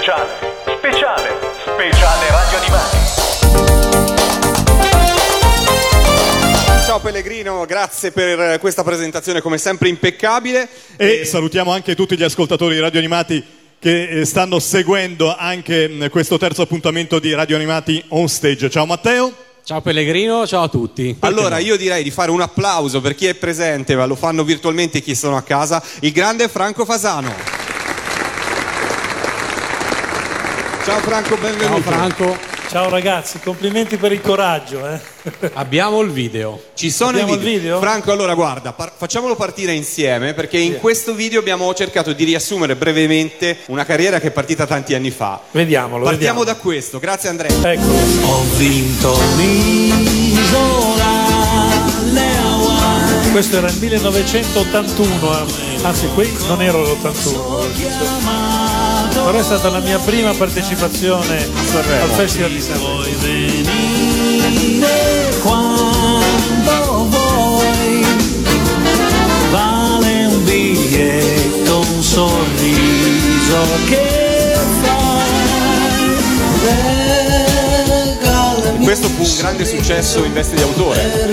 Speciale, speciale, speciale radio animati. Ciao Pellegrino, grazie per questa presentazione come sempre impeccabile. E salutiamo anche tutti gli ascoltatori di Radio Animati che eh, stanno seguendo anche questo terzo appuntamento di Radio Animati on stage. Ciao Matteo. Ciao Pellegrino, ciao a tutti. Allora io direi di fare un applauso per chi è presente, ma lo fanno virtualmente chi sono a casa, il grande Franco Fasano. Ciao Franco, Ciao benvenuto. Franco, Ciao ragazzi, complimenti per il coraggio. Eh. abbiamo il video. Ci sono Abbiamo i video. il video? Franco, allora guarda, par- facciamolo partire insieme perché in questo video abbiamo cercato di riassumere brevemente una carriera che è partita tanti anni fa. Vediamolo, Partiamo vediamo. da questo, grazie Andrea. Eccolo. Ho vinto l'isola. Questo era il 1981, eh. anzi qui non ero l'81, però è stata la mia prima partecipazione al Festival di Sanremo. Puoi venire quando vuoi, vale un biglietto, un sorriso che fai. Questo fu un grande successo in veste di autore.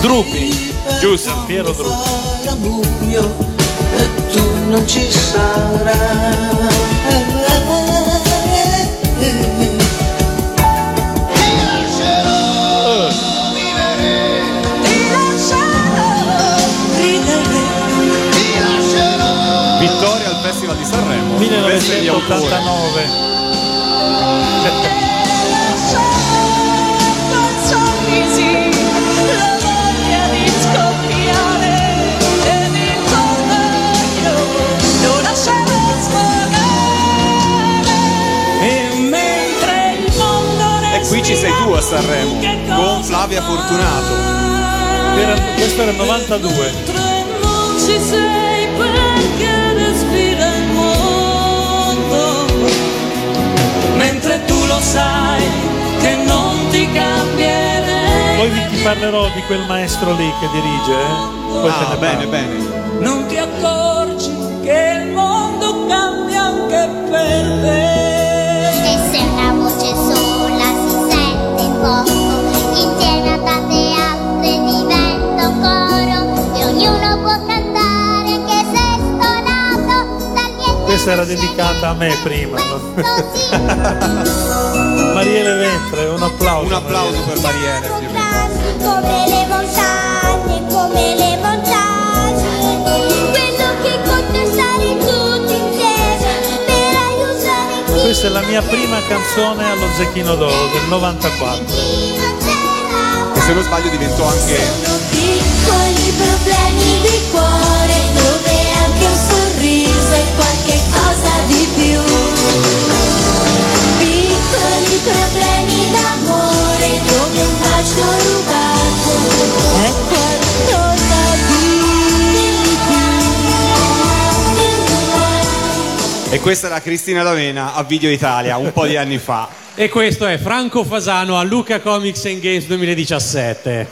Drupi, giusto? Piero Drupi. E tu non ci sarai. Vittoria al Festival di Sanremo. Veste di autore. 1989. E ci sei tu a Sanremo, con Flavia Fortunato. Era- questo era il 92. Non ci sei perché respira il mondo Mentre tu lo sai che non ti cambierei Poi vi parlerò di quel maestro lì che dirige, eh? Poi te Ah, ne bene, parlo. bene. Non ti accorgi che il mondo cambia anche per te ognuno può cantare anche se stonato dal. Questa era dedicata a me prima. no? Mariele Ventre, un applauso. Un applauso per Marielle. ovviamente. come le montagne, come le montagne. Quello che conta è stare tutti insieme per aiutare Questa è la mia prima canzone allo Zecchino d'Oro del 94. chi non ce l'ha. E se non sbaglio diventò anche di cuore dove anche un sorriso è qualche cosa di più. Piccoli problemi d'amore dove un bacio rubato è qualcosa di più. E questa era Cristina D'Avena a Video Italia un po' di anni fa. E questo è Franco Fasano a Luca Comics and Games 2017.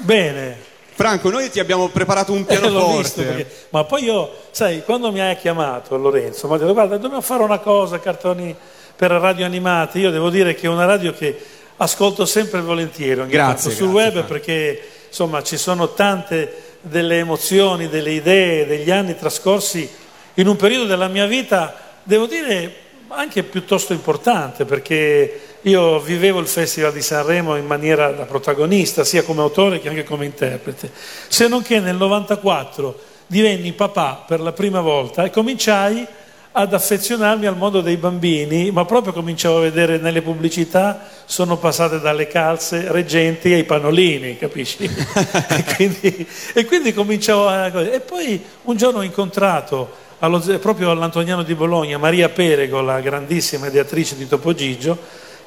Bene. Franco, noi ti abbiamo preparato un Eh, l'ho pianoforte. visto perché- ma poi io, sai, quando mi hai chiamato Lorenzo, mi ha detto guarda, dobbiamo fare una cosa, cartoni per radio animati. Io devo dire che è una radio che ascolto sempre volentieri Grazie, sul grazie, web Franco. perché insomma ci sono tante delle emozioni, delle idee, degli anni trascorsi in un periodo della mia vita, devo dire anche piuttosto importante perché io vivevo il Festival di Sanremo in maniera da protagonista, sia come autore che anche come interprete. Se non che nel 94 divenni papà per la prima volta e cominciai ad affezionarmi al mondo dei bambini, ma proprio cominciavo a vedere nelle pubblicità sono passate dalle calze reggenti ai pannolini, capisci? e, quindi, e quindi cominciavo a... E poi un giorno ho incontrato allo- proprio all'Antoniano di Bologna Maria Perego, la grandissima ideatrice di Topo Gigio,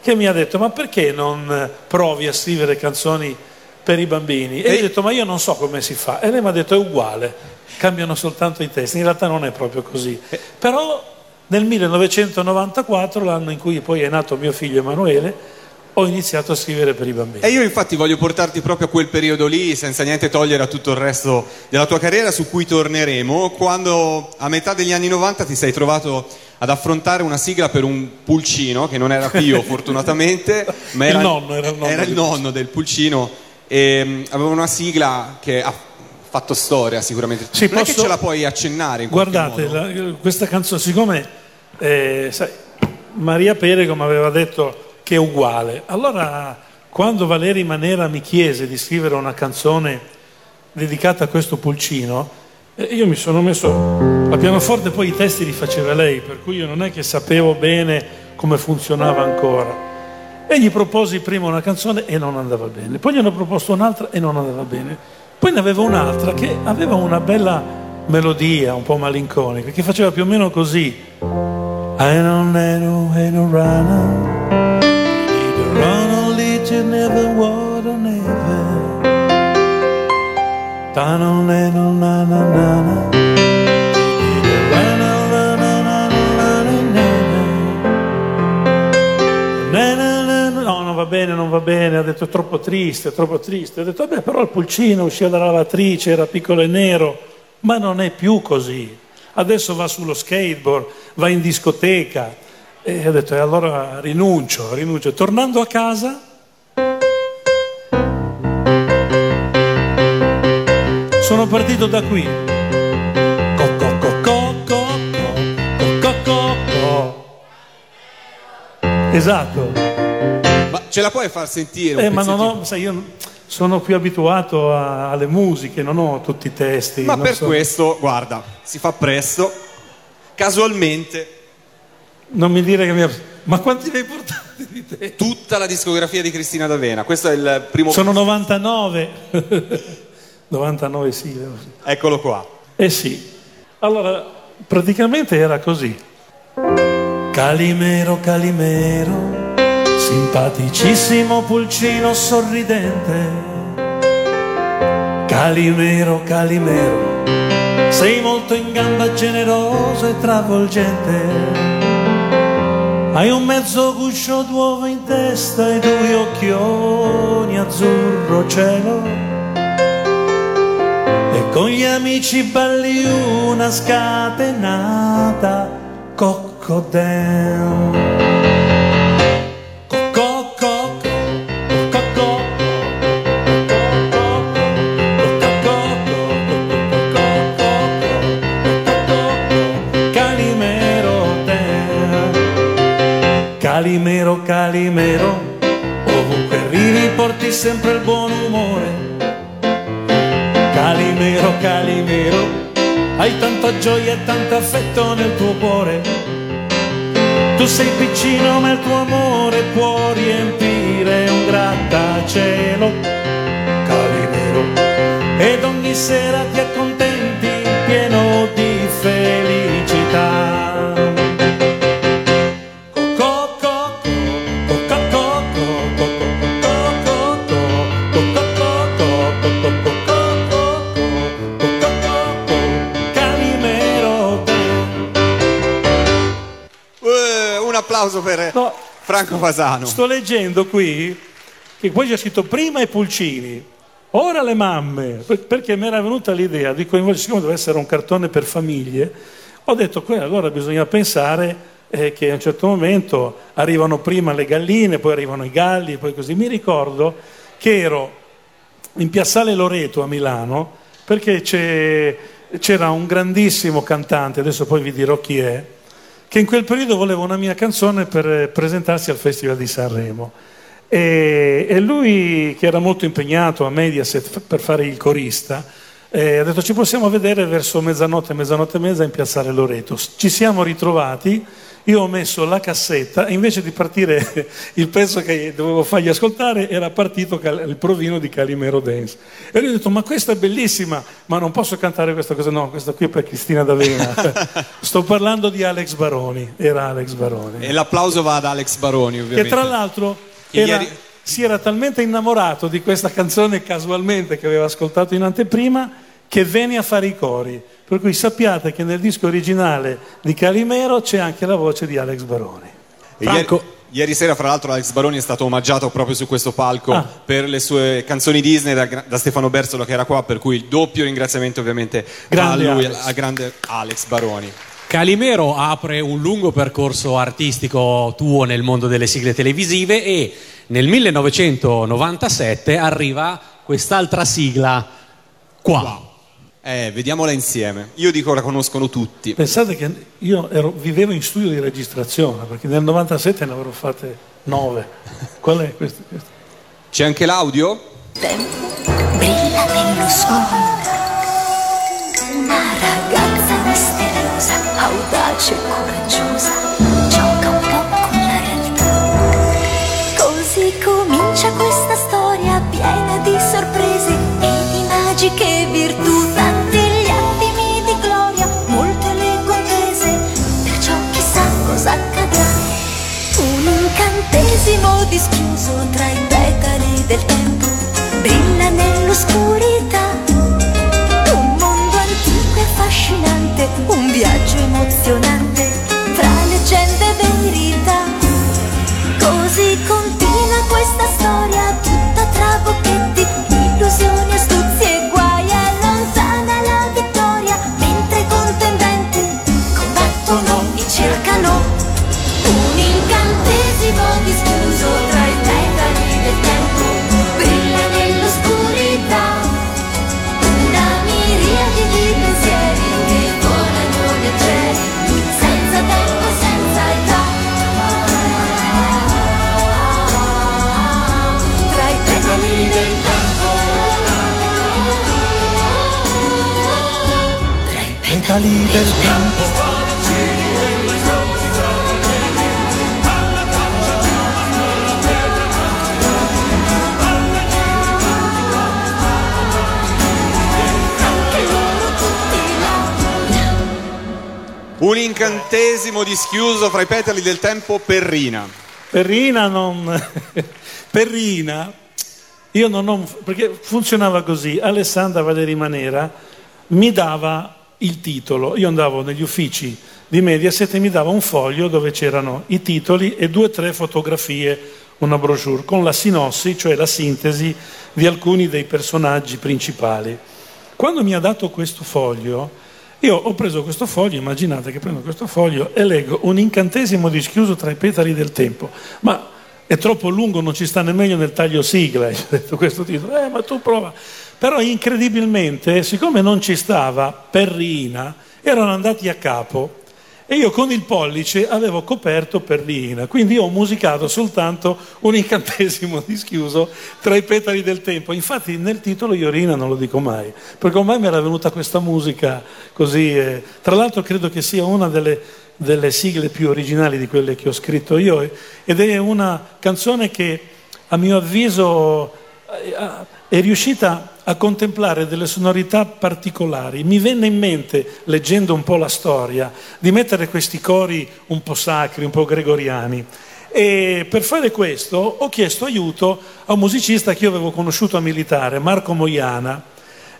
che mi ha detto ma perché non provi a scrivere canzoni per i bambini? E io ho detto ma io non so come si fa. E lei mi ha detto è uguale, cambiano soltanto i testi. In realtà non è proprio così. Però nel 1994, l'anno in cui poi è nato mio figlio Emanuele, ho iniziato a scrivere per i bambini. E io infatti voglio portarti proprio a quel periodo lì, senza niente togliere a tutto il resto della tua carriera, su cui torneremo, quando a metà degli anni 90 ti sei trovato ad affrontare una sigla per un pulcino, che non era Pio fortunatamente, ma Il era nonno, era il nonno era il nonno del pulcino, e mm, aveva una sigla che ha fatto storia sicuramente. Sì, non è che posso- ce la puoi accennare in Guardate, modo? la- questa canzone, siccome eh, sai, Maria Perego mi aveva detto che è uguale, allora quando Valeri Manera mi chiese di scrivere una canzone dedicata a questo pulcino, eh, io mi sono messo a pianoforte, poi i testi li faceva lei, per cui io non è che sapevo bene come funzionava ancora. E gli proposi prima una canzone e non andava bene, poi gli hanno proposto un'altra e non andava bene, poi ne avevo un'altra che aveva una bella melodia un po' malinconica che faceva più o meno così. I don't know how to run, need to run all it you No, non va bene, non va bene, ha detto troppo triste, troppo triste. Ho detto, vabbè, però il pulcino usciva dalla lavatrice, era piccolo e nero, ma non è più così. Adesso va sullo skateboard, va in discoteca. E ho detto, e allora rinuncio, rinuncio. Tornando a casa, Sono partito da qui. Cocco, cocco, cocco, cocco, Esatto. Ma ce la puoi far sentire? Eh, ma non ho, sai, io sono più abituato a, alle musiche, non ho tutti i testi. Ma per so. questo, guarda, si fa presto, casualmente. Non mi dire che mi ha... Ma quanti ne hai portati di te? Tutta la discografia di Cristina D'Avena, questo è il primo... Sono 99! 99 sì. Eccolo qua. Eh sì. Allora, praticamente era così. Calimero, Calimero, simpaticissimo pulcino sorridente. Calimero, Calimero, sei molto in gamba, generoso e travolgente. Hai un mezzo guscio d'uovo in testa e due occhioni azzurro cielo. E con gli amici balli una scatenata coccodel. Co- co- co- co- co- Calimero te, Calimero, Calimero, ovunque arrivi porti sempre il buon umore. Calimero, hai tanta gioia e tanto affetto nel tuo cuore. Tu sei piccino ma il tuo amore può riempire un grattacielo. Calimero, ed ogni sera ti accontenti un applauso per No, Franco Fasano. sto leggendo qui che poi c'è scritto prima i pulcini, ora le mamme, per- perché mi era venuta l'idea di coinvolgere, siccome deve essere un cartone per famiglie, ho detto que- allora bisogna pensare eh, che a un certo momento arrivano prima le galline, poi arrivano i galli, poi così. Mi ricordo che ero in Piazzale Loreto a Milano perché c'era un grandissimo cantante, adesso poi vi dirò chi è, che in quel periodo voleva una mia canzone per eh, presentarsi al Festival di Sanremo. E, e lui, che era molto impegnato a Mediaset per fare il corista, eh, ha detto ci possiamo vedere verso mezzanotte, mezzanotte e mezza in Piazzale Loreto. Ci siamo ritrovati, io ho messo la cassetta e invece di partire il pezzo che dovevo fargli ascoltare era partito il provino di Calimero Dance. E lui ha detto ma questa è bellissima, ma non posso cantare questa cosa, no, questa qui è per Cristina D'Avena. Sto parlando di Alex Baroni, era Alex Baroni. E l'applauso va ad Alex Baroni, Che ovviamente. tra l'altro Che era- ieri- si era talmente innamorato di questa canzone casualmente che aveva ascoltato in anteprima che venne a fare i cori. Per cui sappiate che nel disco originale di Calimero c'è anche la voce di Alex Baroni. Ieri- Franco, Ieri sera, fra l'altro, Alex Baroni è stato omaggiato proprio su questo palco Ah. per le sue canzoni Disney da, da Stefano Bersolo che era qua, per cui il doppio ringraziamento ovviamente Grande a lui, Alex. al grande Alex Baroni. Calimero apre un lungo percorso artistico tuo nel mondo delle sigle televisive e nel 1997 arriva quest'altra sigla qua. Eh, vediamola insieme. Io dico la conoscono tutti. Pensate che io ero- vivevo in studio di registrazione, perché nel 97 ne avrò fatte nove. Qual è questo? questo? C'è anche l'audio? brilla nell'oscurità. Una ragazza misteriosa, audace e coraggiosa, gioca un po' con la realtà. Così comincia questa storia piena di sorprese e di magiche virtù, incantesimo dischiuso tra i petali del tempo brilla nell'oscurità. Un mondo antico e affascinante, un viaggio emozionante tra leggende e verità. Così continua petali del. Un incantesimo dischiuso fra i petali del tempo Perrina. Perrina non... Perrina, io non ho... perché funzionava così, Alessandra Valeri Manera mi dava il titolo, io andavo negli uffici di Mediaset e mi dava un foglio dove c'erano i titoli e due o tre fotografie, una brochure, con la sinossi, cioè la sintesi di alcuni dei personaggi principali. Quando mi ha dato questo foglio, io ho preso questo foglio, immaginate che prendo questo foglio e leggo un incantesimo dischiuso tra i petali del tempo. Ma è troppo lungo, non ci sta nemmeno nel taglio sigla, ho detto questo titolo. Eh, ma tu prova. Però incredibilmente, siccome non ci stava Perrina, erano andati a capo e io con il pollice avevo coperto Perrina, quindi ho musicato soltanto un incantesimo dischiuso tra i petali del tempo. Infatti nel titolo io Rina non lo dico mai, perché ormai mi era venuta questa musica così. eh. Tra l'altro credo che sia una delle, delle sigle più originali di quelle che ho scritto io eh, ed è una canzone che a mio avviso eh, è riuscita a contemplare delle sonorità particolari. Mi venne in mente, leggendo un po' la storia, di mettere questi cori un po' sacri, un po' gregoriani. E per fare questo ho chiesto aiuto a un musicista che io avevo conosciuto a militare, Marco Moiana,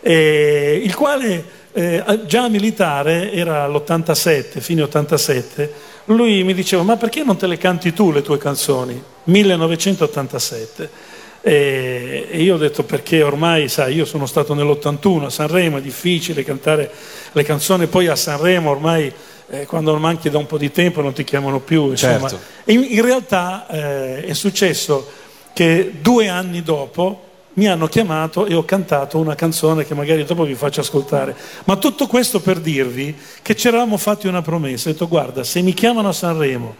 eh, il quale eh, già militare era l'87, fine 87. Lui mi diceva: Ma perché non te le canti tu le tue canzoni? 1987. E io ho detto perché ormai, sai, io sono stato nell'81 a Sanremo, è difficile cantare le canzoni, poi a Sanremo ormai eh, quando manchi da un po' di tempo non ti chiamano più. Insomma. Certo. In, in realtà eh, è successo che due anni dopo mi hanno chiamato e ho cantato una canzone che magari dopo vi faccio ascoltare. Ma tutto questo per dirvi che ci eravamo fatti una promessa. Ho detto guarda, se mi chiamano a Sanremo,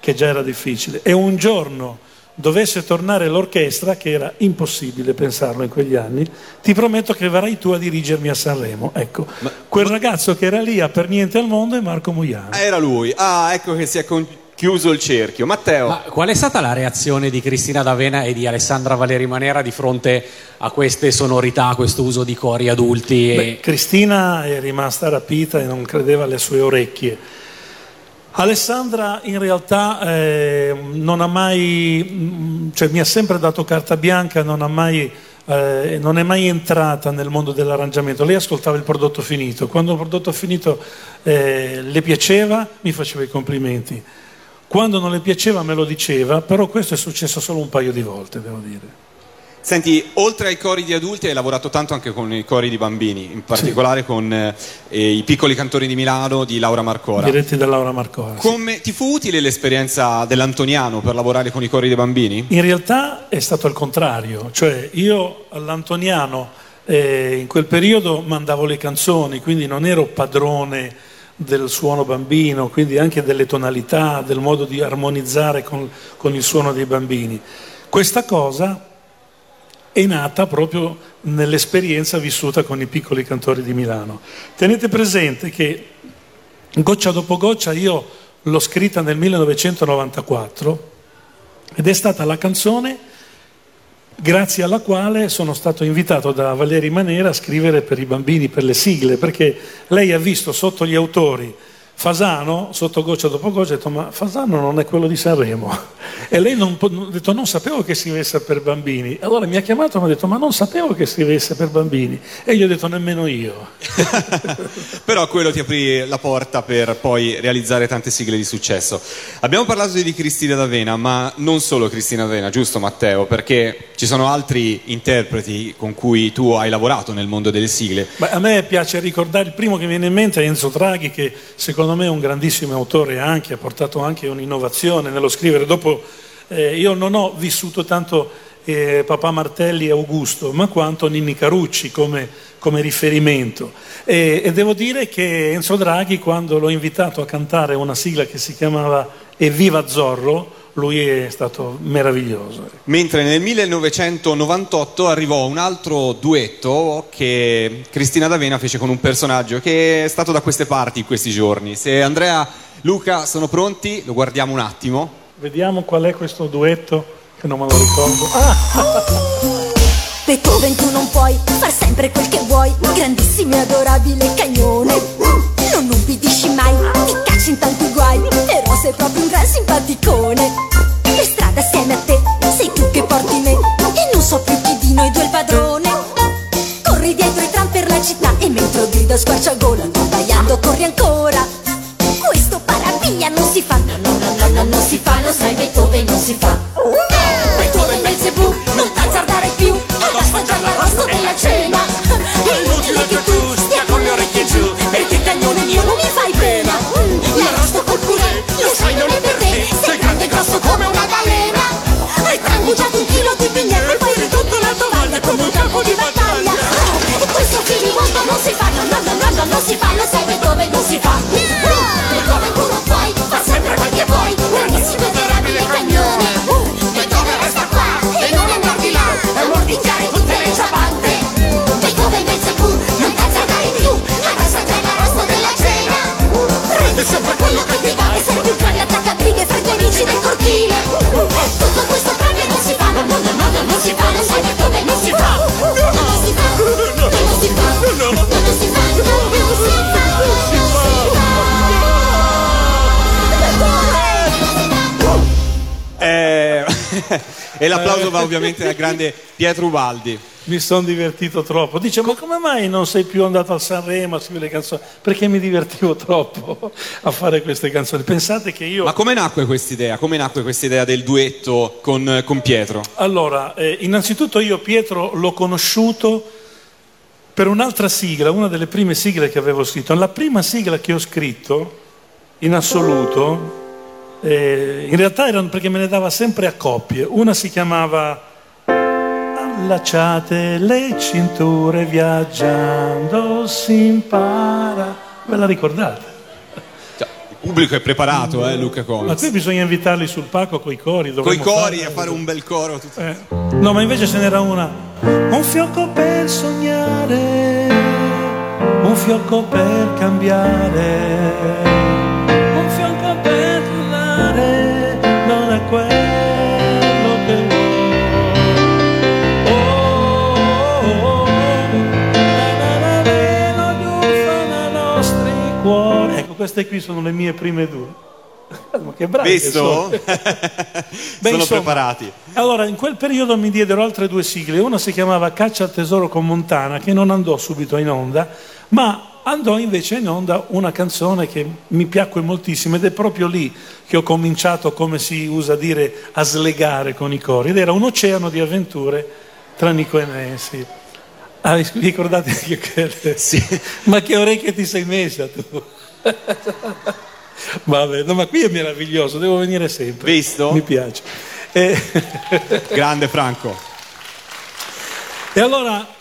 che già era difficile, e un giorno dovesse tornare l'orchestra, che era impossibile pensarlo in quegli anni, ti prometto che verrai tu a dirigermi a Sanremo. Ecco, quel ragazzo che era lì a per niente al mondo è Marco Muiano. Ah, Era lui. Ah, ecco che si è con- chiuso il cerchio. Matteo. Ma qual è stata la reazione di Cristina D'Avena e di Alessandra Valeri Manera di fronte a queste sonorità, a questo uso di cori adulti? E... Beh, Cristina è rimasta rapita e non credeva alle sue orecchie. Alessandra in realtà eh, non ha mai, mm, cioè mi ha sempre dato carta bianca, non, mai, eh, non è mai entrata nel mondo dell'arrangiamento. Lei ascoltava il prodotto finito, quando il prodotto finito eh, le piaceva mi faceva i complimenti. Quando non le piaceva me lo diceva, però questo è successo solo un paio di volte, devo dire. Senti, oltre ai cori di adulti hai lavorato tanto anche con i cori di bambini, in particolare con eh, i piccoli cantori di Milano di Laura Marcora. Diretti da Laura Marcora. sì. Come ti fu utile l'esperienza dell'Antoniano per lavorare con i cori dei bambini? In realtà è stato il contrario, cioè io all'Antoniano eh, in quel periodo mandavo le canzoni, quindi non ero padrone del suono bambino, quindi anche delle tonalità, del modo di armonizzare con, con il suono dei bambini. Questa cosa è nata proprio nell'esperienza vissuta con i piccoli cantori di Milano. Tenete presente che goccia dopo goccia io l'ho scritta nel 1994 ed è stata la canzone grazie alla quale sono stato invitato da Valeri Manera a scrivere per i bambini, per le sigle, perché lei ha visto sotto gli autori Fasano, sotto goccia dopo goccia, ha detto ma Fasano non è quello di Sanremo. E lei non, ha detto non sapevo che scrivesse per bambini. Allora mi ha chiamato e mi ha detto ma non sapevo che scrivesse per bambini. E gli ho detto nemmeno io. Però quello ti aprì la porta per poi realizzare tante sigle di successo. Abbiamo parlato di Cristina D'Avena, ma non solo Cristina D'Avena, giusto Matteo? Perché ci sono altri interpreti con cui tu hai lavorato nel mondo delle sigle. Beh, a me piace ricordare, il primo che mi viene in mente è Enzo Draghi, che secondo me è un grandissimo autore anche, ha portato anche un'innovazione nello scrivere. Dopo, eh, io non ho vissuto tanto eh, Papà Martelli e Augusto, ma quanto Ninni Carucci come, come riferimento. E, e devo dire che Enzo Draghi, quando l'ho invitato a cantare una sigla che si chiamava Evviva Zorro, lui è stato meraviglioso. Mentre nel 1998 arrivò un altro duetto che Cristina D'Avena fece con un personaggio che è stato da queste parti in questi giorni. Se Andrea, Luca sono pronti, lo guardiamo un attimo. Vediamo qual è questo duetto, che non me lo ricordo. Ah, Beethoven tu non puoi far sempre quel che vuoi Grandissimo e adorabile cagnone Non ubbidisci mai, ti cacci in tanti guai Però sei proprio va ovviamente al grande Pietro Ubaldi. mi sono divertito troppo. Dice, ma come mai non sei più andato al Sanremo a scrivere le canzoni? Perché mi divertivo troppo a fare queste canzoni. Pensate che io... Ma come nacque quest'idea? Come nacque quest'idea del duetto con, con Pietro? Allora, eh, innanzitutto io Pietro l'ho conosciuto per un'altra sigla, una delle prime sigle che avevo scritto. La prima sigla che ho scritto, in assoluto, eh, in realtà erano perché me ne dava sempre a coppie. Una si chiamava Allacciate le cinture viaggiando si impara. Ve la ricordate? Cioè, il pubblico è preparato, eh, Luca Ma Comics. qui bisogna invitarli sul palco coi cori. Coi cori fare- a fare un bel coro. tutto- eh. No, ma invece ce n'era una. Un fiocco per sognare, un fiocco per cambiare, quello che vuoi. Oh, oh, oh, la, la, la, la, ognuno nei nostri cuori. Ecco, queste qui sono le mie prime due. Ma che bravi che sono. Visto? Beh, Sono insomma, preparati. Allora, in quel periodo mi diedero altre due sigle, una si chiamava Caccia al tesoro con Montana, che non andò subito in onda, ma andò invece in onda una canzone che mi piacque moltissimo ed è proprio lì che ho cominciato, come si usa dire, a slegare con i cori. Ed era un oceano di avventure tra Nico e Nancy. Ah, ricordate che quelle... Ma che orecchie ti sei messa tu? Vabbè, no, ma qui è meraviglioso, devo venire sempre. Visto? Mi piace. E, Grande Franco. e allora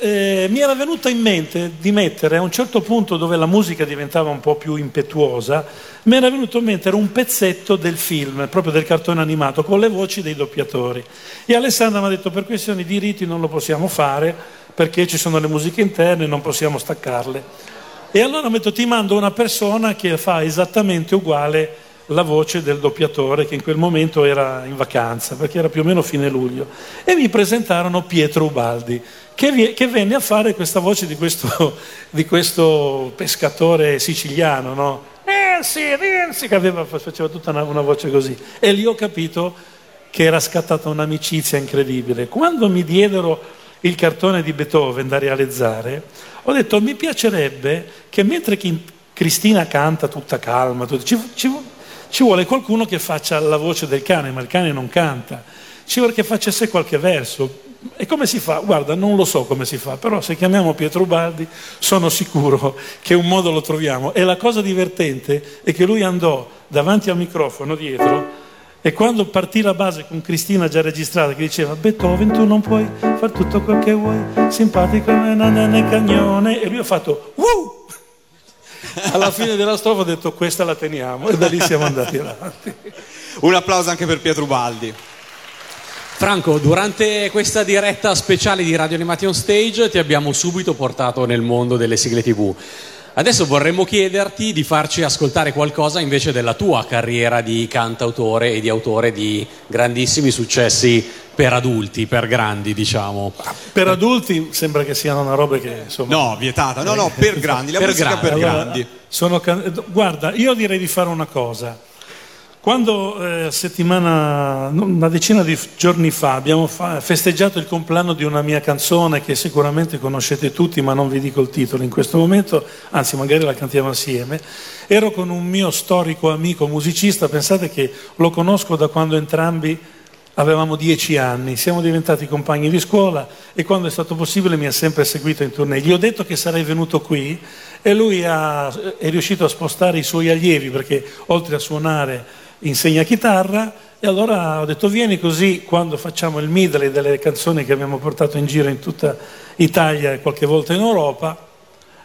eh, mi era venuto in mente di mettere a un certo punto dove la musica diventava un po' più impetuosa, mi era venuto in mente un pezzetto del film, proprio del cartone animato, con le voci dei doppiatori. E Alessandra mi ha detto per questioni di riti non lo possiamo fare perché ci sono le musiche interne non possiamo staccarle. E allora mi ha detto ti mando una persona che fa esattamente uguale la voce del doppiatore che in quel momento era in vacanza, perché era più o meno fine luglio. E mi presentarono Pietro Ubaldi, che, vi- che venne a fare questa voce di questo, di questo pescatore siciliano, no? Nancy, Nancy, che aveva, faceva tutta una, una voce così. E lì ho capito che era scattata un'amicizia incredibile. Quando mi diedero il cartone di Beethoven da realizzare, ho detto mi piacerebbe che mentre Cristina canta tutta calma, tutto, ci, ci- ci vuole qualcuno che faccia la voce del cane, ma il cane non canta, ci vuole che facesse qualche verso. E come si fa? Guarda, non lo so come si fa, però se chiamiamo Pietro Baldi sono sicuro che un modo lo troviamo. E la cosa divertente è che lui andò davanti al microfono dietro e quando partì la base con Cristina già registrata che diceva Beethoven tu non puoi fare tutto quel che vuoi, simpatico nene cagnone, e lui ha fatto Woo! Alla fine della strofa ho detto questa la teniamo e da lì siamo andati avanti. Un applauso anche per Pietro Ubaldi. Franco, durante questa diretta speciale di Radio Animation Stage ti abbiamo subito portato nel mondo delle sigle TV. Adesso vorremmo chiederti di farci ascoltare qualcosa invece della tua carriera di cantautore e di autore di grandissimi successi per adulti, per grandi, diciamo. Per adulti sembra che siano una roba che insomma... No, vietata. No, no, per grandi. La Per musica grandi. per Allora, grandi. sono can- guarda, io direi di fare una cosa. Quando eh, settimana, una decina di giorni fa abbiamo fa- festeggiato il compleanno di una mia canzone che sicuramente conoscete tutti, ma non vi dico il titolo in questo momento, anzi magari la cantiamo assieme, ero con un mio storico amico musicista, pensate che lo conosco da quando entrambi avevamo dieci anni, siamo diventati compagni di scuola e quando è stato possibile mi ha sempre seguito in tournée. Gli ho detto che sarei venuto qui e lui ha- è riuscito a spostare i suoi allievi perché oltre a suonare insegna chitarra e allora ho detto vieni così quando facciamo il medley delle canzoni che abbiamo portato in giro in tutta Italia e qualche volta in Europa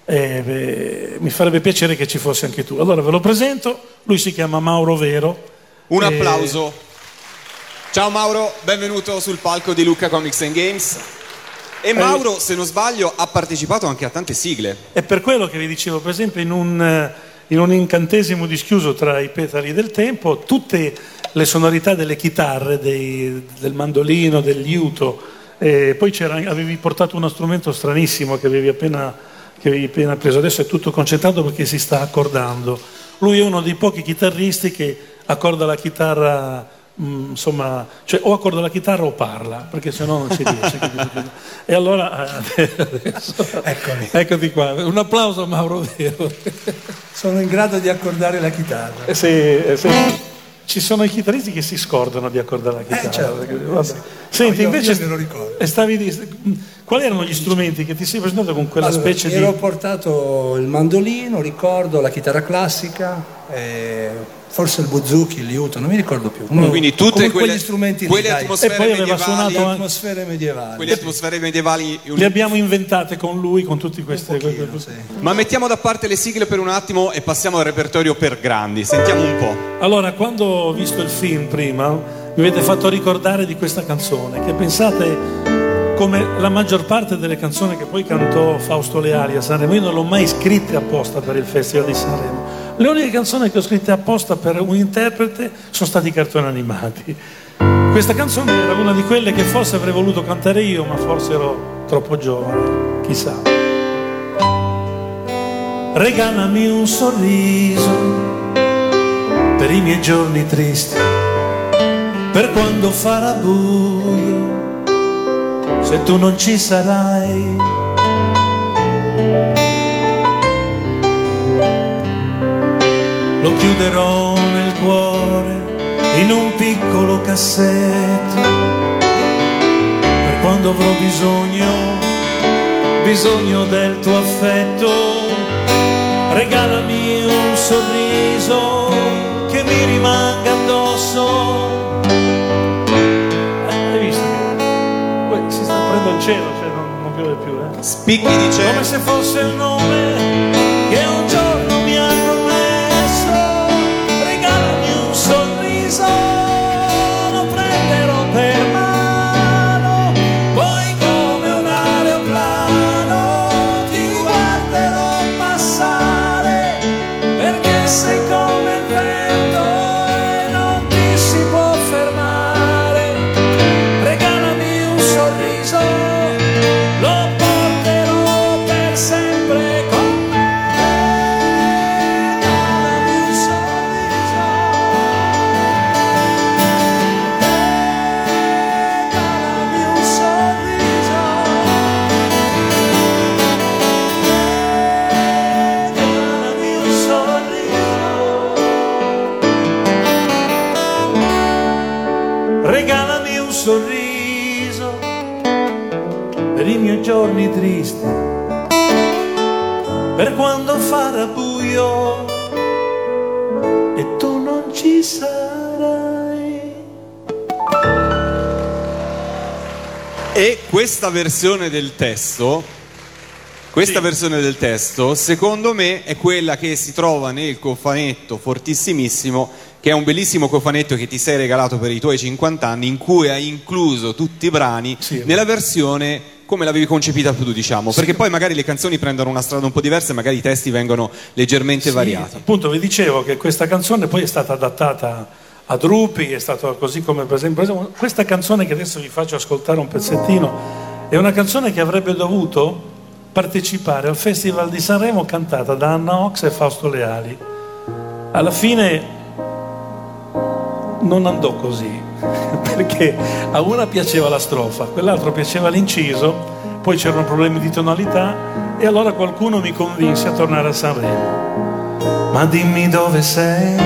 eh, beh, mi farebbe piacere che ci fosse anche tu. Allora ve lo presento, lui si chiama Mauro Vero. Un Eh, applauso. Ciao Mauro, benvenuto sul palco di Lucca Comics and Games. E Mauro, se non sbaglio, ha partecipato anche a tante sigle. È per quello che vi dicevo, per esempio, in un, eh, in un incantesimo dischiuso tra i petali del tempo, tutte le sonorità delle chitarre, dei- del mandolino, del liuto, e poi avevi portato uno strumento stranissimo che avevi, appena, che avevi appena preso, adesso è tutto concentrato perché si sta accordando. Lui è uno dei pochi chitarristi che accorda la chitarra mm, insomma, cioè o accorda la chitarra o parla, perché sennò non ci riesce. e allora eh, adesso, Eccomi. eccoti qua, un applauso a Mauro Vero. Sono in grado di accordare la chitarra. Eh sì, eh sì. Ci sono i chitarristi che si scordano di accordare la chitarra. certo. perché- vabbè. Senti, No, io- invece, io me lo ricordo. e stavi di- quali erano gli strumenti che ti sei presentato con quella Allora, specie ero di... portato il mandolino, ricordo, la chitarra classica, eh, forse il buzuki, il liuto, non mi ricordo più. Uno- Quindi tutte come quelle, quegli strumenti quelle atmosfere E poi aveva medievali, suonato atmosfere medievali. quelle atmosfere medievali. Le abbiamo inventate con lui, con tutti questi... pochino, sì. Ma mettiamo da parte le sigle per un attimo e passiamo al repertorio per grandi. Sentiamo un po'. Allora, quando ho visto il film prima, mi avete fatto ricordare di questa canzone, che pensate come la maggior parte delle canzoni che poi cantò Fausto Leali a Sanremo, io non l'ho mai scritta apposta per il Festival di Sanremo. Le uniche canzoni che ho scritte apposta per un interprete sono stati cartoni animati. Questa canzone era una di quelle che forse avrei voluto cantare io, ma forse ero troppo giovane, chissà. Regalami un sorriso per i miei giorni tristi, per quando farà buio, se tu non ci sarai. Lo chiuderò nel cuore in un piccolo cassetto per quando avrò bisogno, bisogno del tuo affetto. Regalami un sorriso che mi rimanga addosso. Eh, Hai visto? che si sta aprendo il cielo, cioè non, non piove più, eh? Spicchi di cielo. Come se fosse il nome questa versione del testo, questa versione del testo, secondo me, è quella che si trova nel cofanetto fortissimissimo, che è un bellissimo cofanetto che ti sei regalato per i tuoi 50 anni, in cui hai incluso tutti i brani Sì, nella versione come l'avevi concepita tu, diciamo. Perché poi magari le canzoni prendono una strada un po' diversa e magari i testi vengono leggermente Sì, variati. Appunto, vi dicevo che questa canzone poi è stata adattata a Drupi, è stato così come per esempio, questa canzone che adesso vi faccio ascoltare un pezzettino è una canzone che avrebbe dovuto partecipare al Festival di Sanremo cantata da Anna Ox e Fausto Leali. Alla fine non andò così, perché a una piaceva la strofa, a quell'altro piaceva l'inciso, poi c'erano problemi di tonalità e allora qualcuno mi convinse a tornare a Sanremo. Ma dimmi dove sei,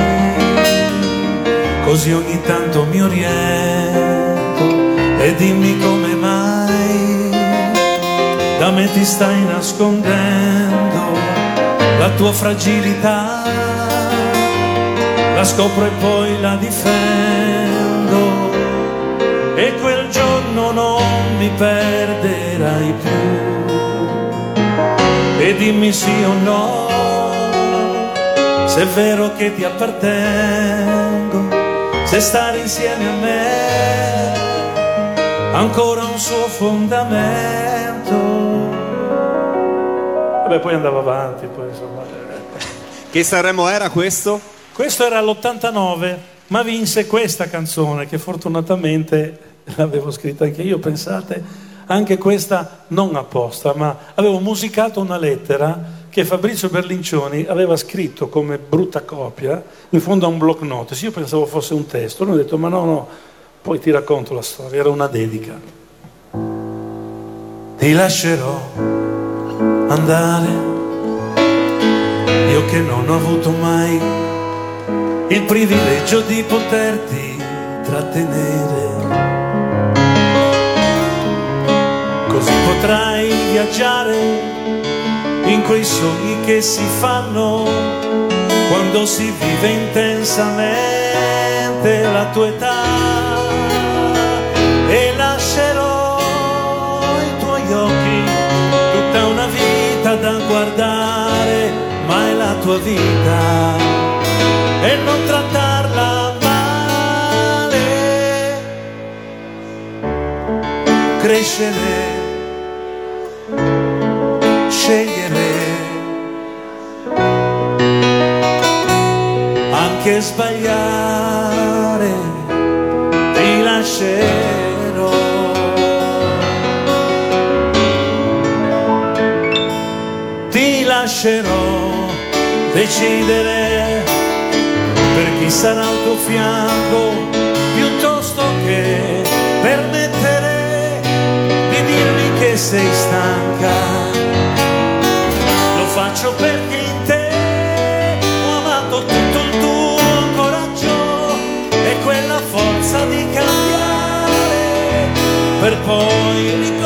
così ogni tanto mi oriento e dimmi come mai da me ti stai nascondendo. La tua fragilità la scopro e poi la difendo. E quel giorno non mi perderai più. E dimmi sì o no se è vero che ti appartengo se stare insieme a me. Ancora un suo fondamento. Vabbè poi andava avanti poi insomma. Che Sanremo era questo? questo era l'89, ma vinse questa canzone che fortunatamente l'avevo scritta anche io, pensate, anche questa non apposta, ma avevo musicato una lettera che Fabrizio Berlincioni aveva scritto come brutta copia in fondo a un block notice. Io pensavo fosse un testo, lui ha detto ma no, no, poi ti racconto la storia, era una dedica. Ti lascerò andare, io che non ho avuto mai il privilegio di poterti trattenere. Così potrai viaggiare in quei sogni che si fanno quando si vive intensamente la tua età. E lascerò i tuoi occhi tutta una vita da guardare, ma è la tua vita e non trattarla male. Crescere, anche sbagliare, ti lascerò. Ti lascerò decidere per chi sarà al tuo fianco piuttosto che permettere di dirmi che sei stanca for you.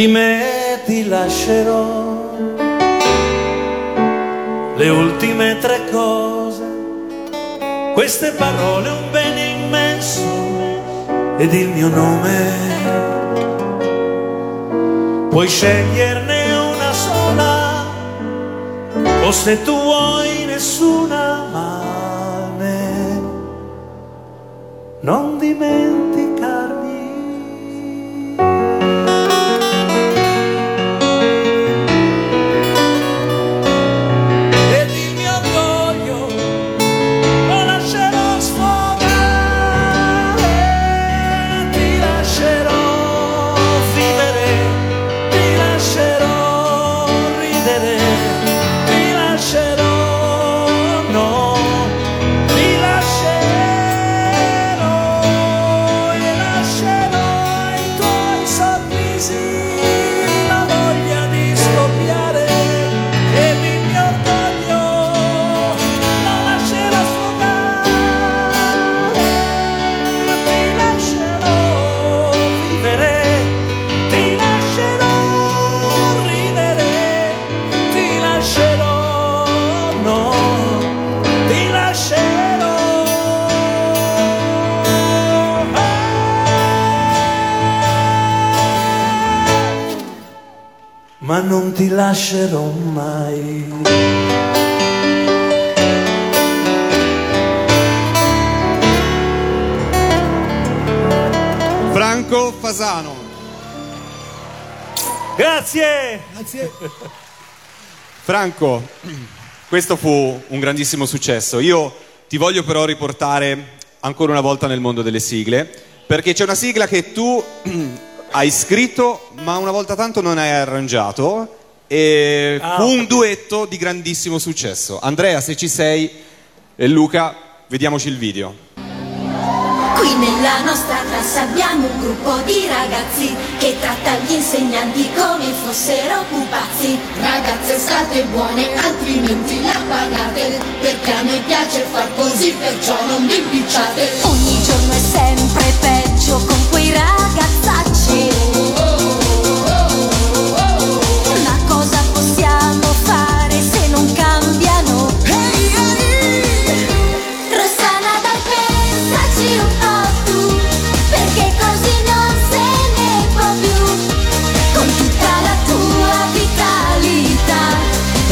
Di me ti lascerò le ultime tre cose, queste parole un bene immenso ed il mio nome. Puoi sceglierne una sola, o se tu vuoi nessuna, ma non dimenticarmi. Ti lascerò mai. Franco Fasano. Grazie! Franco, questo fu un grandissimo successo. Io ti voglio però riportare ancora una volta nel mondo delle sigle, perché c'è una sigla che tu hai scritto, ma una volta tanto non hai arrangiato, e Ah, fu un duetto di grandissimo successo. Andrea, se ci sei, e Luca, vediamoci il video. Qui nella nostra classe abbiamo un gruppo di ragazzi che tratta gli insegnanti come fossero pupazzi. Ragazze state buone, altrimenti la pagate Perché a me piace far così, perciò non vi impicciate Ogni giorno è sempre peggio con quei ragazzacci.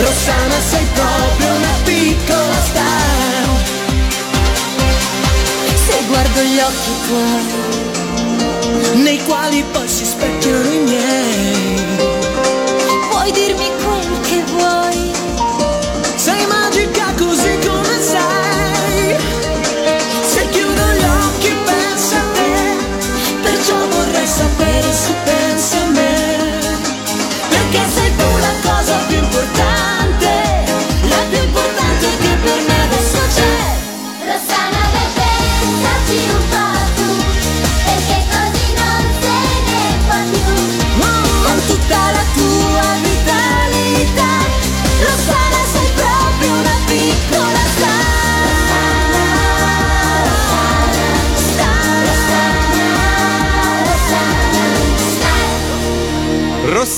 Rossana sei proprio una piccola star. Se guardo gli occhi tuoi Nei quali poi si specchiano i miei Puoi dirmi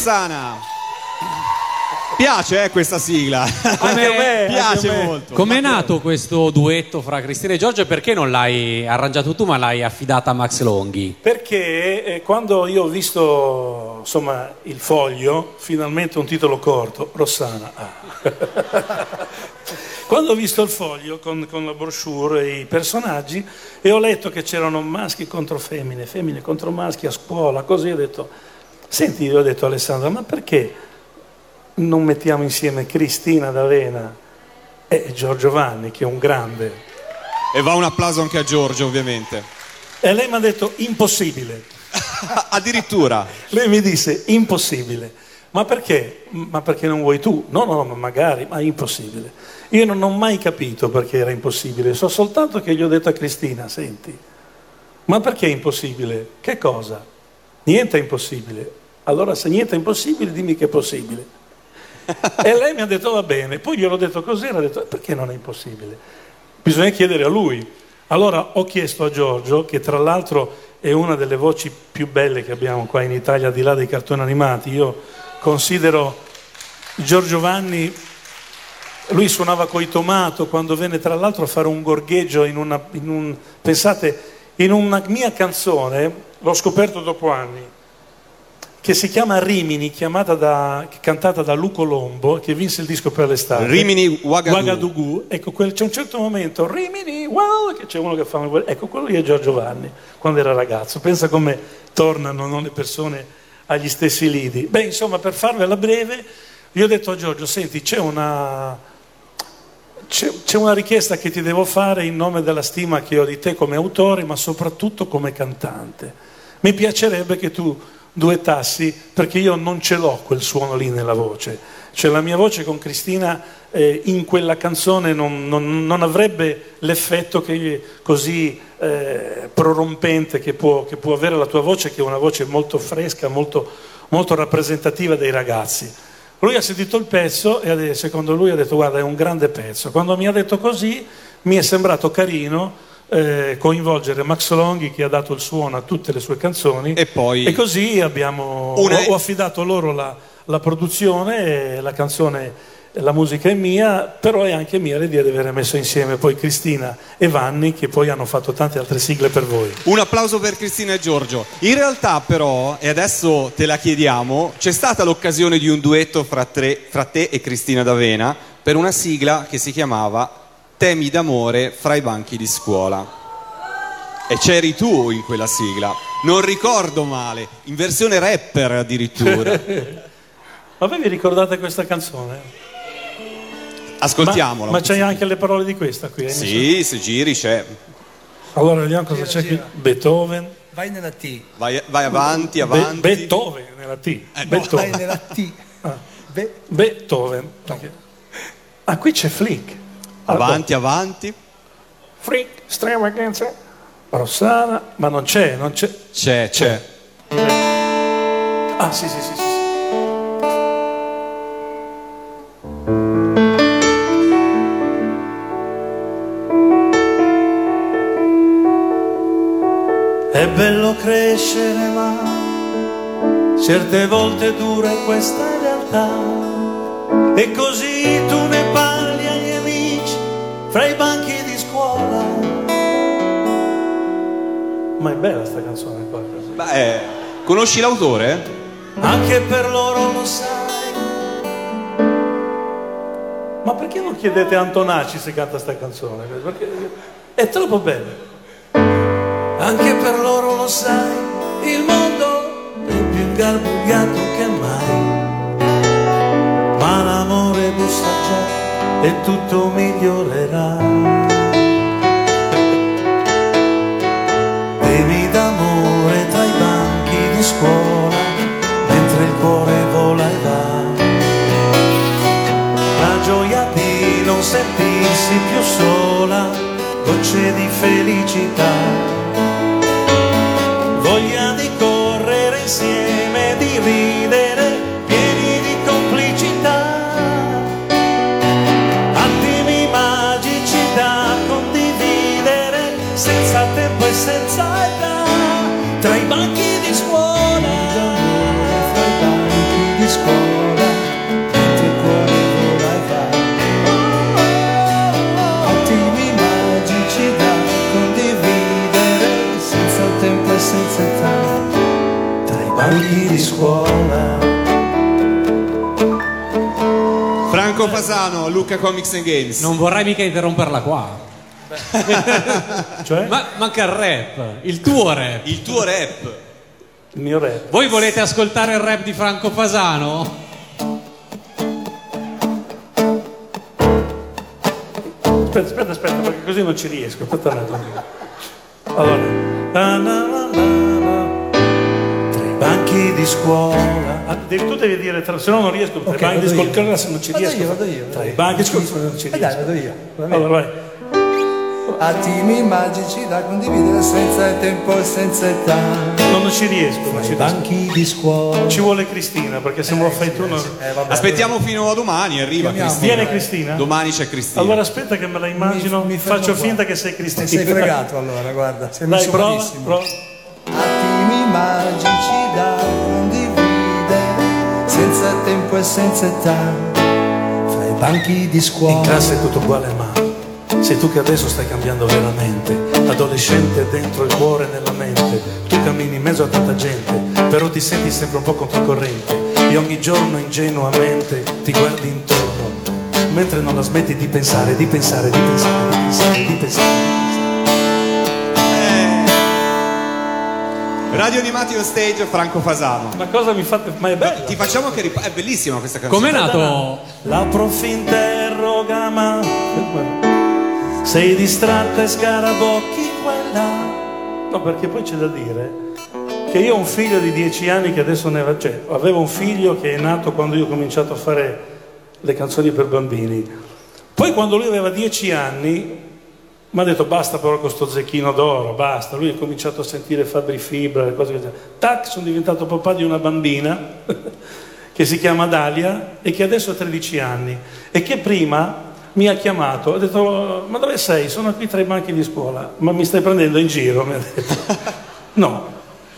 Rossana. Piace eh, questa sigla. Anche a me, Piace anche a me. molto. Com'è nato questo duetto fra Cristina e Giorgio e perché non l'hai arrangiato tu ma l'hai affidata a Max Longhi? Perché eh, quando io ho visto insomma, il foglio, finalmente un titolo corto, Rossana. ah. quando ho visto il foglio con, con la brochure e i personaggi e ho letto che c'erano maschi contro femmine, femmine contro maschi a scuola, così ho detto, senti, io ho detto a Alessandra, ma perché non mettiamo insieme Cristina D'Avena e Giorgio Vanni, che è un grande? E va un applauso anche a Giorgio, ovviamente. E lei mi ha detto, impossibile. Addirittura. Lei mi disse impossibile. Ma perché? Ma perché non vuoi tu? No, no, ma magari, ma è impossibile. Io non ho mai capito perché era impossibile, so soltanto che gli ho detto a Cristina, senti, ma perché è impossibile? Che cosa? Niente è impossibile. Allora se niente è impossibile, dimmi che è possibile. e lei mi ha detto va bene, poi gliel'ho detto così, e ha detto perché non è impossibile? Bisogna chiedere a lui. Allora ho chiesto a Giorgio, che tra l'altro è una delle voci più belle che abbiamo qua in Italia, al di là dei cartoni animati, io considero Giorgio Vanni, lui suonava coi tomato quando venne tra l'altro a fare un gorgheggio in una, in un, pensate, in una mia canzone, l'ho scoperto dopo anni, che si chiama Rimini, da- cantata da Luco Lombo, che vinse il disco per l'estate. Rimini Ouagadougou. Ouagadougou. Ecco, quel- c'è un certo momento, Rimini, wow, che c'è uno che fa un... Ecco, quello lì è Giorgio Vanni, quando era ragazzo. Pensa come tornano no, le persone agli stessi lidi. Beh, insomma, per farvela breve, io ho detto a Giorgio, senti, c'è una... C'è, c'è una richiesta che ti devo fare in nome della stima che ho di te come autore, ma soprattutto come cantante. Mi piacerebbe che tu duettassi, perché io non ce l'ho quel suono lì nella voce. Cioè la mia voce con Cristina eh, in quella canzone non, non- non avrebbe l'effetto che, così eh, prorompente che può, che può avere la tua voce, che è una voce molto fresca, molto, molto rappresentativa dei ragazzi. Lui ha sentito il pezzo e secondo lui ha detto guarda è un grande pezzo. Quando mi ha detto così mi è sembrato carino eh, coinvolgere Max Longhi che ha dato il suono a tutte le sue canzoni E poi- e così abbiamo, Una- ho, ho affidato loro la, la produzione, la canzone, la musica è mia, però è anche mia l'idea di aver messo insieme poi Cristina e Vanni che poi hanno fatto tante altre sigle per voi. Un applauso per Cristina e Giorgio. In realtà però, e adesso te la chiediamo, c'è stata l'occasione di un duetto fra, tre- fra te e Cristina D'Avena per una sigla che si chiamava Temi d'amore fra i banchi di scuola. E c'eri tu in quella sigla. Non ricordo male, in versione rapper addirittura. Ma voi vi ricordate questa canzone? Ascoltiamola. Ma, ma c'hai anche le parole di questa qui? eh? Sì, se giri c'è. Allora vediamo cosa c'è qui. Beethoven. Vai nella T. Vai, vai avanti, Be- avanti. Beethoven nella T. Beethoven. Vai nella T. Ah. Be- Beethoven. Perché- Ah, qui c'è Flick. Avanti, avanti. Flick, stravaganza. Rossana, ma non c'è, non c'è. C'è, c'è. Ah, sì, sì, sì, sì. sì. È bello crescere, ma certe volte dura questa realtà. E così tu ne parli fra i banchi di scuola. Ma è bella sta canzone qua. Beh, conosci l'autore? Anche per loro lo sai. Ma perché non chiedete a Antonacci se canta sta canzone? Perché è troppo bella. Anche per loro lo sai, il mondo è più ingarbugliato che mai. Ma l'amore bussa già e tutto migliorerà. Temi d'amore tra i banchi di scuola, mentre il cuore vola e va. La gioia di non sentirsi più sola, gocce di felicità. E senza età, tra i banchi di scuola. Tra i banchi di scuola, mentre il cuore vola e va. Attimi magici da condividere, senza tempo e senza età, tra i banchi di scuola. Franco Fasano, Luca Comics and Games. Non vorrei mica interromperla qua. Cioè? Ma manca il rap, il tuo rap. Il tuo rap. Il mio rap. Voi volete ascoltare il rap di Franco Fasano? Aspetta, aspetta, aspetta, perché così non ci riesco. Aspetta un attimo. Allora. Tra i banchi di scuola. Ah, devi- tu devi dire, tra, se no non riesco. Tra Ok, i banchi di vado scuola, se non ci Vado riesco. io, vado io. Tra i banchi di scuola non ci Eh, dai, riesco. vado io. Va bene. Allora vai. Attimi magici da condividere senza tempo e senza età. Non ci riesco, non ci banchi di scuola. Ci vuole Cristina, perché se me lo fai tu non... Eh, vabbè. Aspettiamo fino a domani, arriva Chiamiamo. Cristina. Viene Cristina? Domani c'è Cristina. Allora aspetta che me la immagino, Mi- mi faccio qua. finta che sei Cristina. Sei fregato allora, guarda, sei Dai, prova, prova. Attimi magici da condividere senza tempo e senza età. Fra i banchi di In scuola. classe è tutto uguale ma sei tu che adesso stai cambiando veramente. Adolescente dentro il cuore e nella mente. Tu cammini in mezzo a tanta gente però ti senti sempre un po' controcorrente. E ogni giorno ingenuamente ti guardi intorno mentre non la smetti di pensare di pensare di pensare di pensare di pensare Radio Animati on stage, Franco Fasano. ma cosa mi fate? Ma è bella. Ti facciamo che rip- è bellissima questa canzone. Com'è nato? La prof interroga ma sei distratta e scarabocchi quella no perché poi c'è da dire che io ho un figlio di dieci anni che adesso ne va cioè avevo un figlio che è nato quando io ho cominciato a fare le canzoni per bambini poi quando lui aveva dieci anni mi ha detto basta però con sto zecchino d'oro, basta. Lui ha cominciato a sentire Fabri Fibra, le cose così. Tac, sono diventato papà di una bambina che si chiama Dalia e che adesso ha 13 anni e che prima mi ha chiamato, ha detto ma dove sei? Sono qui tra i banchi di scuola, ma mi stai prendendo in giro? Mi ha detto. No.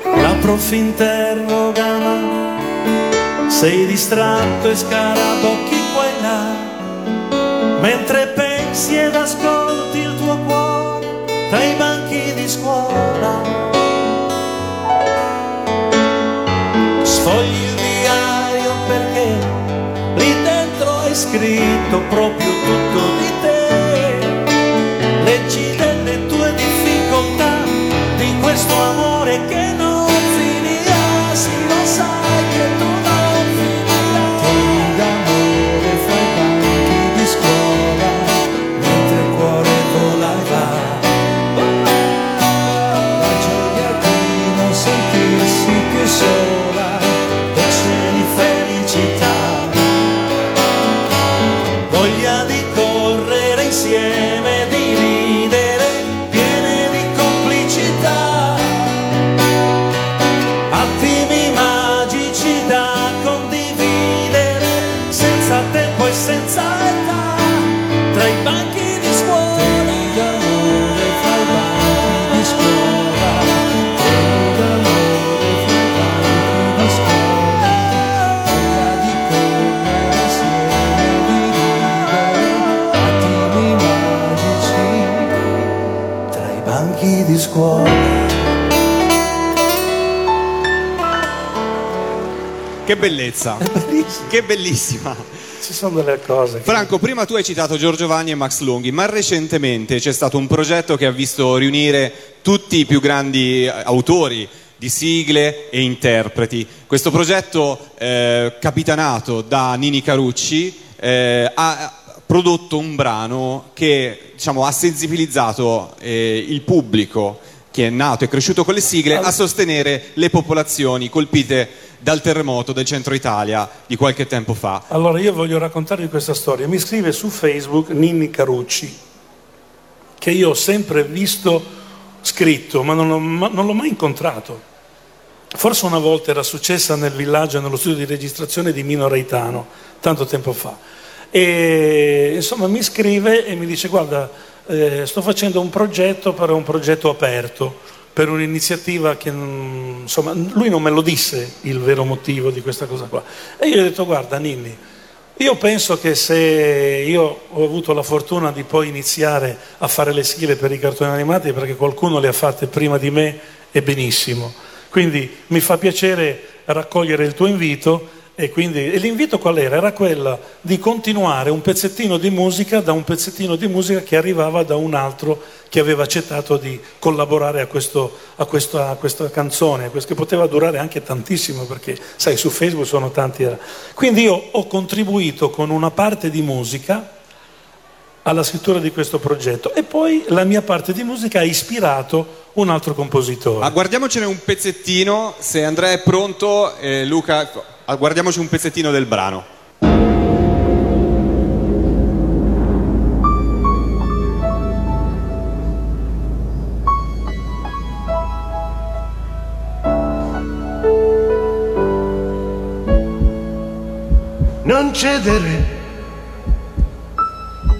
La prof interroga, ma sei distratto e scarabocchi qua e là mentre pensi ed ascolti il tuo cuore tra i banchi di scuola. Sfogli il diario perché lì dentro hai scritto proprio tutto di te. Leggi delle tue difficoltà, di questo amore che non finirà, sì lo sai che tu non finirai. d'amore fra i banchi di scuola, mentre il cuore volava. La gioia di non sentirsi più sola, voce di felicità. Voglia di bellezza. Che bellissima. Ci sono delle cose. che- Franco, prima tu hai citato Giorgio Vanni e Max Lunghi, ma recentemente c'è stato un progetto che ha visto riunire tutti i più grandi eh, autori di sigle e interpreti. Questo progetto, eh, capitanato da Nini Carucci, eh, ha prodotto un brano che diciamo, ha sensibilizzato eh, il pubblico che è nato e cresciuto con le sigle a sostenere le popolazioni colpite dal terremoto del centro Italia di qualche tempo fa. Allora io voglio raccontarvi questa storia. Mi scrive su Facebook Ninni Carucci, che io ho sempre visto scritto, ma non l'ho, ma- non l'ho mai incontrato. Forse una volta era successa nel villaggio, nello studio di registrazione di Mino Reitano, tanto tempo fa. E insomma mi scrive e mi dice guarda, eh, sto facendo un progetto, però è un progetto aperto, per un'iniziativa che insomma lui non me lo disse il vero motivo di questa cosa qua. E io gli ho detto guarda Ninni, io penso che se io ho avuto la fortuna di poi iniziare a fare le sigle per i cartoni animati perché qualcuno le ha fatte prima di me e benissimo. Quindi mi fa piacere raccogliere il tuo invito e, quindi, e l'invito qual era? Era quella di continuare un pezzettino di musica da un pezzettino di musica che arrivava da un altro che aveva accettato di collaborare a, questo- a questa, a questa canzone, che poteva durare anche tantissimo perché sai su Facebook sono tanti. eh. Quindi io ho contribuito con una parte di musica alla scrittura di questo progetto e poi la mia parte di musica ha ispirato un altro compositore. Ma guardiamocene un pezzettino, se Andrea è pronto, eh, Luca, Ah, guardiamoci un pezzettino del brano. Non cedere,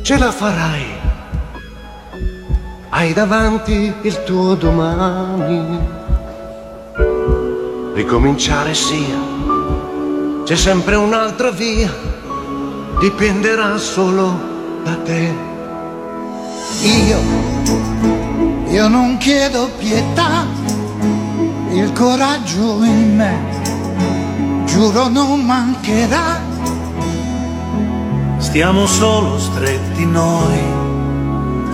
ce la farai. Hai davanti il tuo domani. Ricominciare sia c'è sempre un'altra via, dipenderà solo da te. Io, io non chiedo pietà, il coraggio in me, giuro non mancherà. Stiamo solo stretti noi,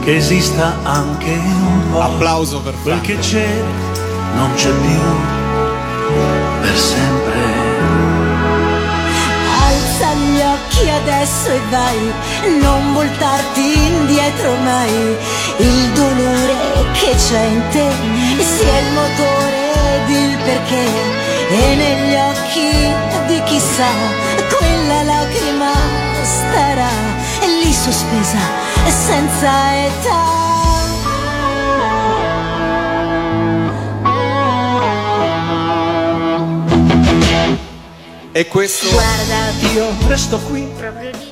che esista anche un po'. Applauso per Quel Franco. che c'è non c'è più adesso e vai, non voltarti indietro mai. Il dolore che c'è in te sia il motore ed il perché. E negli occhi di chi sa, quella lacrima starà lì sospesa, senza età. E questo, Guarda, Io resto qui.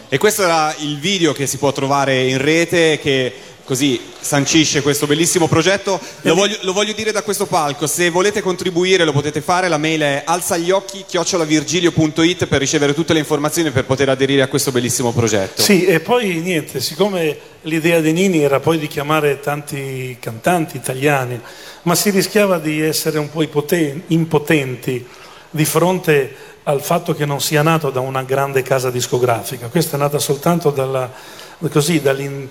e questo era il video che si può trovare in rete che così sancisce questo bellissimo progetto. Lo voglio, lo voglio dire da questo palco, se volete contribuire lo potete fare, la mail è alzagliocchi chiocciolavirgilio.it per ricevere tutte le informazioni per poter aderire a questo bellissimo progetto. Sì, e poi niente, siccome l'idea di Nini era poi di chiamare tanti cantanti italiani, ma si rischiava di essere un po' impotenti di fronte al fatto che non sia nato da una grande casa discografica, questa è nata soltanto dalla- così, dal-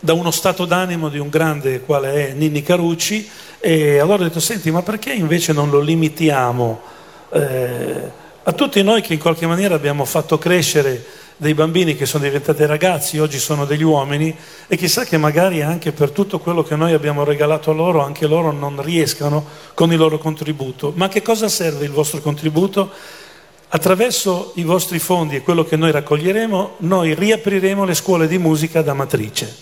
da uno stato d'animo di un grande quale è Nini Carucci e allora ho detto senti ma perché invece non lo limitiamo eh, a tutti noi che in qualche maniera abbiamo fatto crescere dei bambini che sono diventati ragazzi, oggi sono degli uomini e chissà che magari anche per tutto quello che noi abbiamo regalato a loro, anche loro non riescano con il loro contributo. Ma che cosa serve il vostro contributo? Attraverso i vostri fondi e quello che noi raccoglieremo, noi riapriremo le scuole di musica da matrice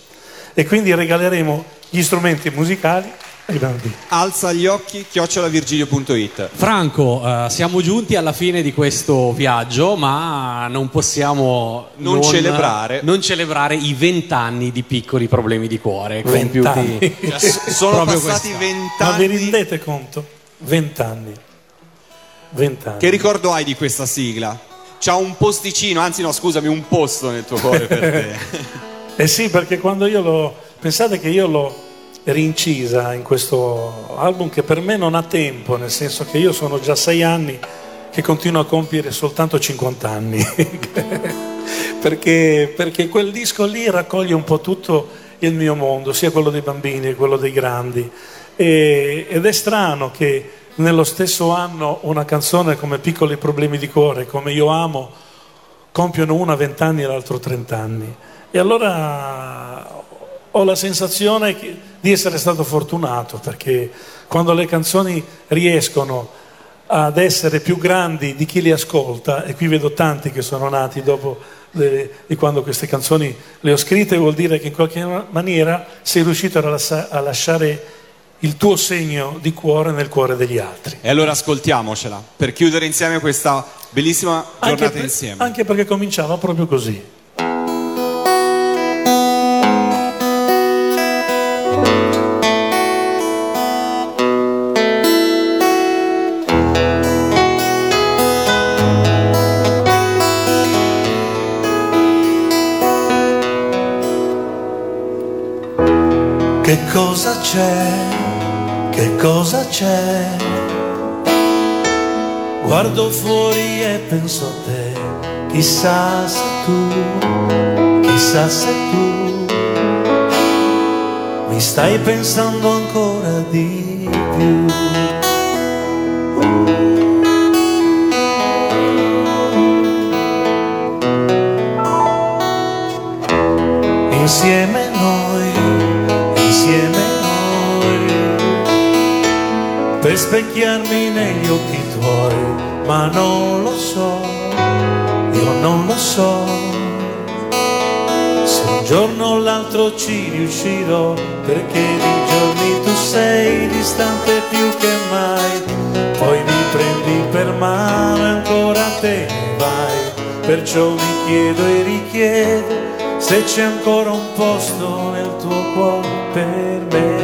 e quindi regaleremo gli strumenti musicali bambini. Alza gli occhi chiocciolavirgilio.it. Franco, eh, siamo giunti alla fine di questo viaggio, ma non possiamo Non celebrare. non celebrare i vent'anni di piccoli problemi di cuore Vent'anni. compiuti. Cioè, sono passati quest'anno. Ma vi vent'anni. rendete conto? Vent'anni. Vent'anni. Che ricordo hai di questa sigla? C'ha un posticino, anzi no, scusami, un posto nel tuo cuore per te. Eh sì, perché quando io l'ho... Pensate che io l'ho rincisa in questo album che per me non ha tempo, nel senso che io sono già sei anni che continuo a compiere soltanto 50 anni. perché, perché quel disco lì raccoglie un po' tutto il mio mondo, sia quello dei bambini che quello dei grandi. E- ed è strano che nello stesso anno una canzone come Piccoli problemi di cuore, come Io amo, compiono uno a 20 anni e l'altro 30 anni. E allora ho la sensazione che- di essere stato fortunato perché quando le canzoni riescono ad essere più grandi di chi le ascolta, e qui vedo tanti che sono nati dopo le- di quando queste canzoni le ho scritte, vuol dire che in qualche maniera sei riuscito a, lassa- a lasciare il tuo segno di cuore nel cuore degli altri. E allora ascoltiamocela per chiudere insieme questa bellissima giornata per- insieme. anche perché cominciava proprio così. Che cosa c'è? Che cosa c'è? Guardo fuori e penso a te, chissà se tu, chissà se tu mi stai pensando ancora di più. Insieme specchiarmi negli occhi tuoi, ma non lo so, io non lo so. Se un giorno o l'altro ci riuscirò, perché di giorni tu sei distante più che mai, poi mi prendi per mano ancora te ne vai, perciò mi chiedo e richiedo se c'è ancora un posto nel tuo cuore per me.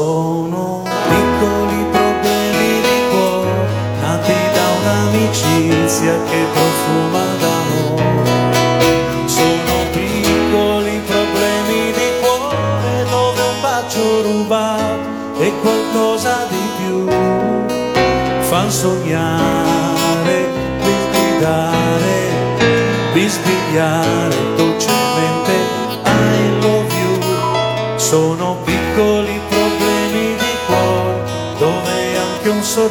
sono piccoli problemi di cuore, nati da un'amicizia che profuma d'amore. Sono piccoli problemi di cuore, dove un bacio rubato e qualcosa di più fa sognare, bisbigliare, bisbigliare dolcemente I love you. Sono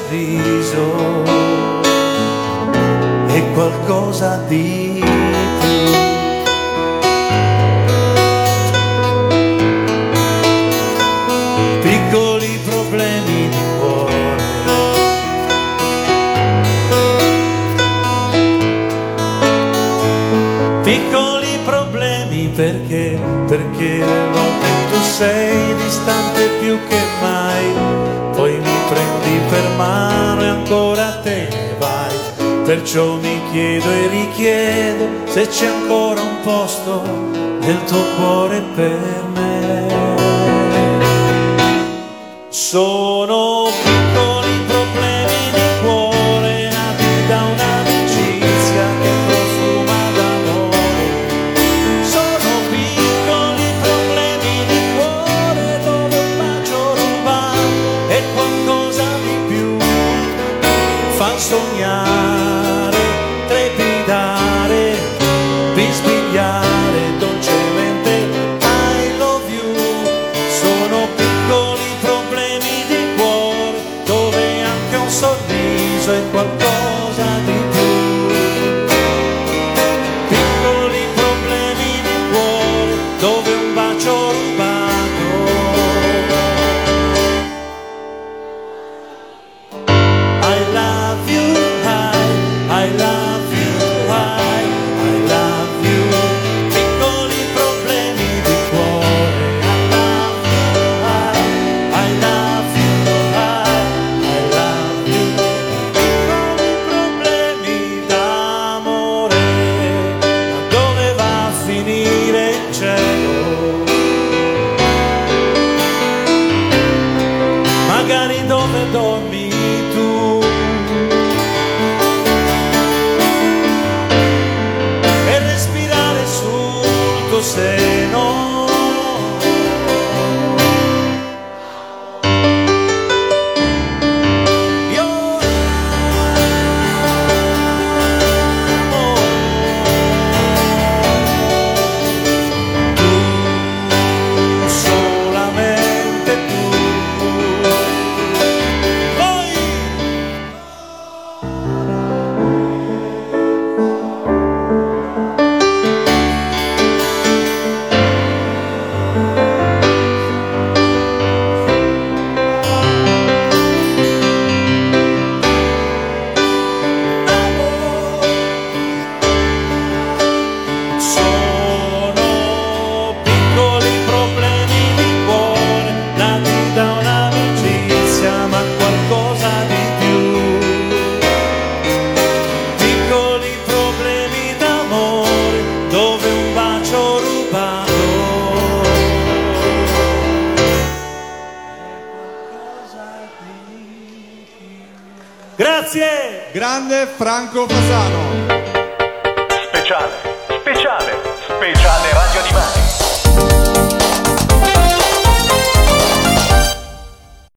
sorriso. È qualcosa di Perciò mi chiedo e richiedo se c'è ancora un posto nel tuo cuore per me.